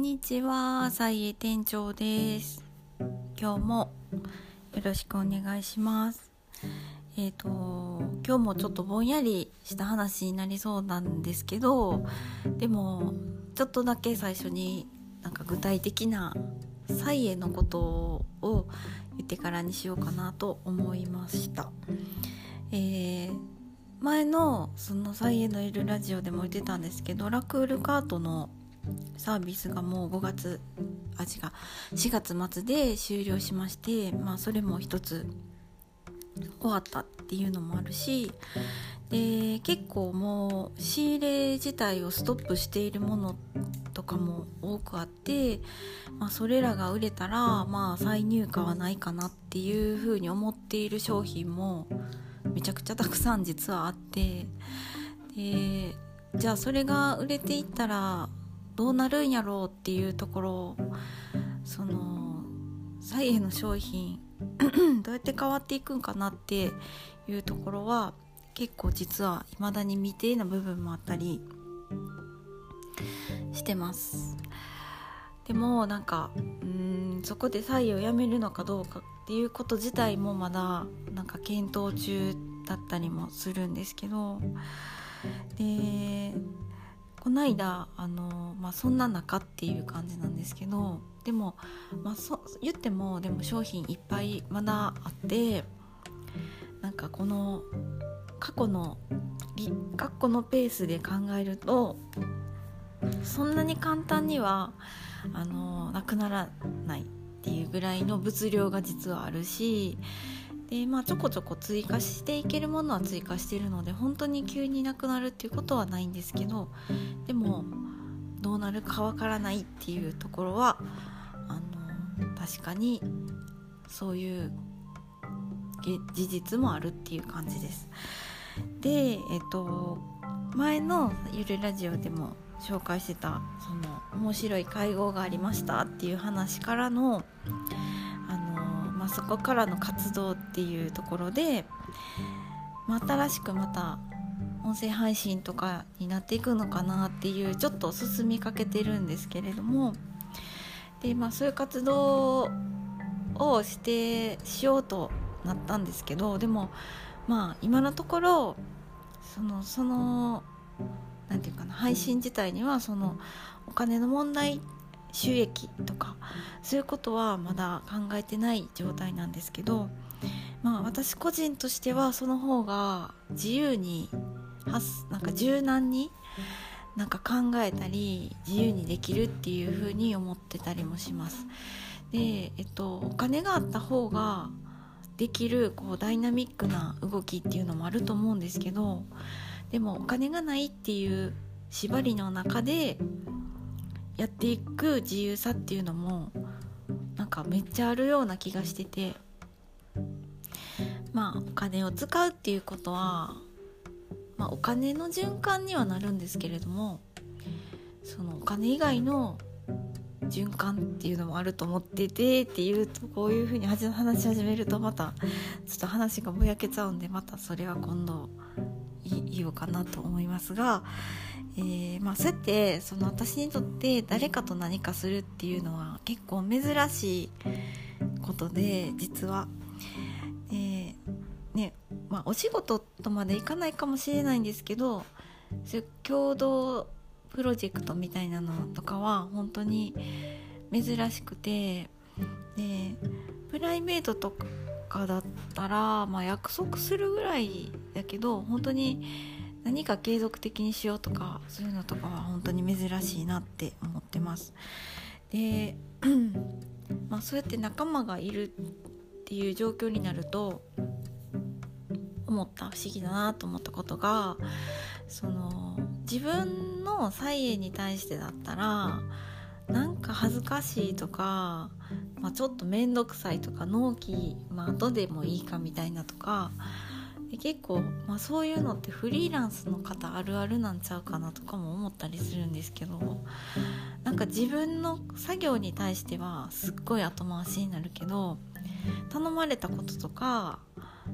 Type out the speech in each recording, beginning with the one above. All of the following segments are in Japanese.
んにちは、さいえ店長です。今日もよろしくお願いします。えっ、と今日もちょっとぼんやりした話になりそうなんですけど、でもちょっとだけ最初になんか具体的なサイエのことを言ってからにしようかなと思いました。えー前のその「サイエのいるラジオ」でも言ってたんですけどラクールカートのサービスがもう5月あ違う。4月末で終了しましてまあそれも一つ終わったっていうのもあるしで結構もう仕入れ自体をストップしているものとかも多くあって、まあ、それらが売れたらまあ再入荷はないかなっていうふうに思っている商品もめちゃくちゃたくさん実はあってでじゃあそれが売れていったらどうなるんやろうっていうところそのサイエの商品 どうやって変わっていくんかなっていうところは結構実は未だに未定な部分もあったりしてます。でもなんかうんそこでサイエをやめるのかどうかっていうこと自体もまだなんか検討中だったりもするんですけどでこないだあの、まあ、そんな中っていう感じなんですけどでも、まあ、そ言ってもでも商品いっぱいまだあってなんかこの過去の過去のペースで考えるとそんなに簡単にはあのなくならないっていうぐらいの物量が実はあるしで、まあ、ちょこちょこ追加していけるものは追加してるので本当に急になくなるっていうことはないんですけどでもどうなるかわからないっていうところはあの確かにそういう事実もあるっていう感じです。で、えっと、前のゆるラジオでも紹介してたその面白い会合がありましたっていう話からの、そこからの活動っていうところで、新しくまた音声配信とかになっていくのかなっていうちょっと進みかけてるんですけれどもで、まあ、そういう活動をしてしようとなったんですけどでもまあ今のところそのそのなんていうかな配信自体にはそのお金の問題収益とかそういうことはまだ考えてない状態なんですけど、まあ、私個人としてはその方が自由になんか柔軟になんか考えたり自由にできるっていうふうに思ってたりもします。で、えっと、お金があった方ができるこうダイナミックな動きっていうのもあると思うんですけどでもお金がないっていう縛りの中でやっていく自由さっていうのもかめっちゃあるような気がしてて。まあお金を使うっていうことは、まあ、お金の循環にはなるんですけれどもそのお金以外の循環っていうのもあると思っててっていうとこういうふうに話し始めるとまたちょっと話がぼやけちゃうんでまたそれは今度言おうかなと思いますが、えー、まあ、そうやってその私にとって誰かと何かするっていうのは結構珍しいことで実は。えー、ねまあ、お仕事とまでいかないかもしれないんですけど共同プロジェクトみたいなのとかは本当に珍しくてでプライベートとかだったら、まあ、約束するぐらいだけど本当に何か継続的にしようとかそういうのとかは本当に珍しいなって思ってます。で、まあ、そうやって仲間がいるっていう状況になると思った不思議だなと思ったことがその自分の菜園に対してだったらなんか恥ずかしいとか、まあ、ちょっと面倒くさいとか納期、まあ後でもいいかみたいなとかで結構、まあ、そういうのってフリーランスの方あるあるなんちゃうかなとかも思ったりするんですけどなんか自分の作業に対してはすっごい後回しになるけど頼まれたこととか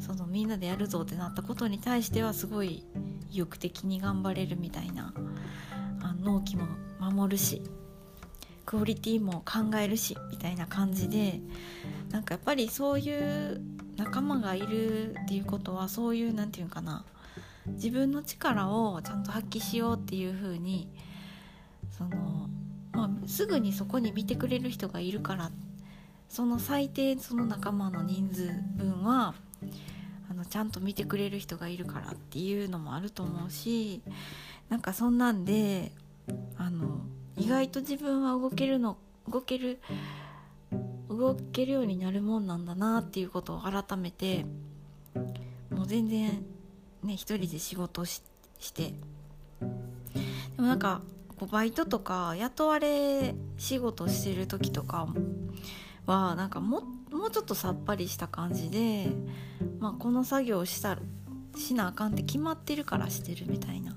そのみんなでやるぞってなったことに対してはすごい意欲的に頑張れるみたいなあ納期も守るしクオリティも考えるしみたいな感じでなんかやっぱりそういう仲間がいるっていうことはそういう何て言うかな。自分の力をちゃんと発揮しようっていう風にそのまあ、すぐにそこに見てくれる人がいるからその最低その仲間の人数分はあのちゃんと見てくれる人がいるからっていうのもあると思うしなんかそんなんであの意外と自分は動けるの動ける動ける動けるようになるもんなんだなっていうことを改めてもう全然ね一人で仕事して。でもなんかこうバイトとか雇われ仕事してる時とかはなんかももうちょっとさっぱりした感じで、まあ、この作業したしなあかんって決まってるからしてるみたいな。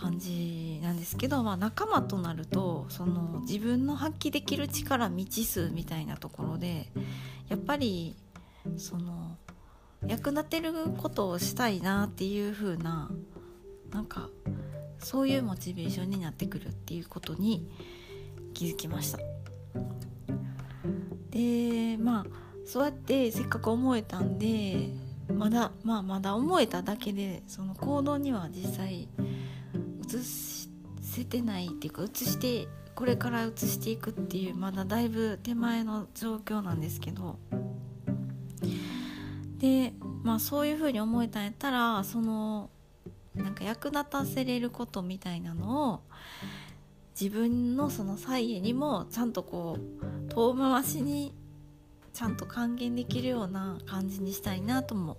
感じなんですけど、まあ、仲間となるとその自分の発揮できる力未知数みたいなところでやっぱりその役立てることをしたいなっていう風ななんかそういうモチベーションになってくるっていうことに気づきました。でまあそうやってせっかく思えたんでまだまあまだ思えただけでその行動には実際移せてないっていうか移してこれから移していくっていうまだだいぶ手前の状況なんですけど。でまあそういうふうに思えたんやったらそのなんか役立たせれることみたいなのを自分のその菜園にもちゃんとこう遠回しにちゃんと還元できるような感じにしたいなとも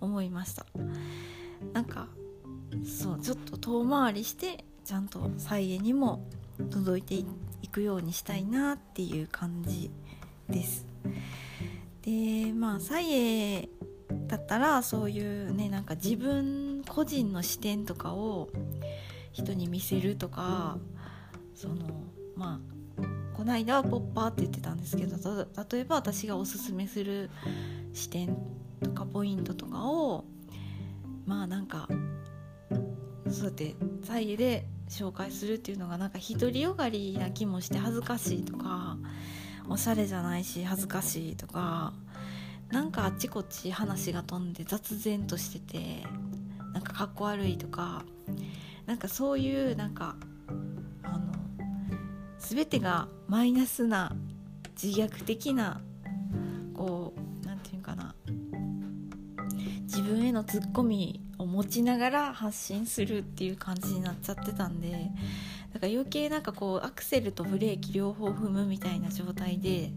思いました。なんかそうちょっと遠回りしてちゃんと菜園にも届いていくようにしたいなっていう感じです。でまあ菜園だったらそういうねなんか自分個人の視点とかを人に見せるとかそのまあこの間はポッパーって言ってたんですけど例えば私がおすすめする視点とかポイントとかをまあなんかそうやって左右で紹介するっていうのがなんか独りよがりな気もして恥ずかしいとかおしゃれじゃないし恥ずかしいとかなんかあっちこっち話が飛んで雑然としててなんかかっこ悪いとかなんかそういうなんかあの全てがマイナスな自虐的なこう分へのツッコミを持ちながら発信するっていう感じになっちゃってたんでだから余計なんかこうアクセルとブレーキ両方踏むみたいな状態で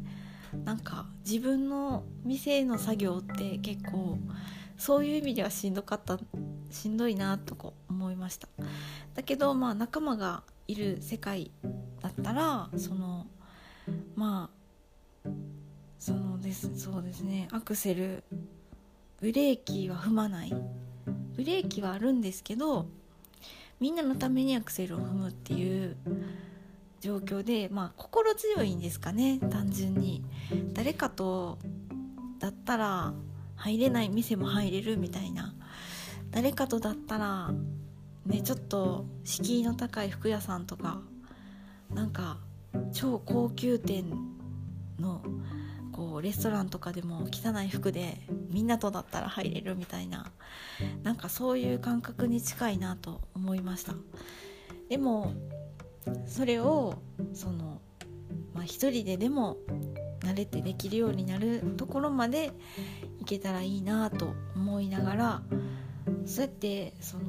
なんか自分の店の作業って結構そういう意味ではしんどかったしんどいなとか思いました。だけどまあ仲間がいる世界だったらそのまあそのですそうですねアクセルブレーキは踏まない。ブレーキはあるんですけどみんなのためにアクセルを踏むっていう状況でまあ心強いんですかね単純に。誰かとだったら入れない店も入れるみたいな。誰かとだったらねちょっと敷居の高い服屋さんとかなんか超高級店のこうレストランとかでも汚い服でみんなとだったら入れるみたいななんかそういう感覚に近いなと思いました。でもそれをその、まあ、一人ででも慣れてできるようになるところまでいけたらいいなと思いながらそうやってその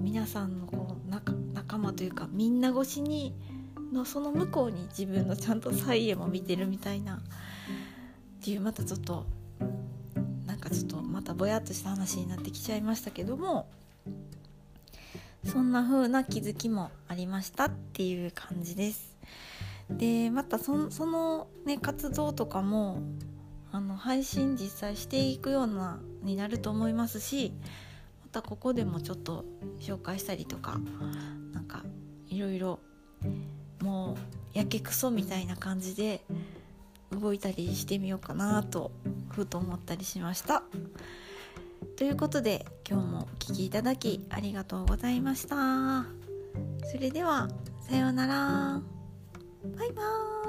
皆さんのこう仲仲間というかみんな越しにのその向こうに自分のちゃんとサイエも見てるみたいな。っていうまたちょっとなんかちょっとまたぼやっとした話になってきちゃいましたけどもそんな風な気づきもありましたっていう感じです。でまたそのね活動とかもあの配信実際していくようなになると思いますしまたここでもちょっと紹介したりとかなんかいろいろもうやけくそみたいな感じで動いたりしてみようかなとふと思ったりしました。ということで今日もお聴きいただきありがとうございました。それではさようならバイバーイ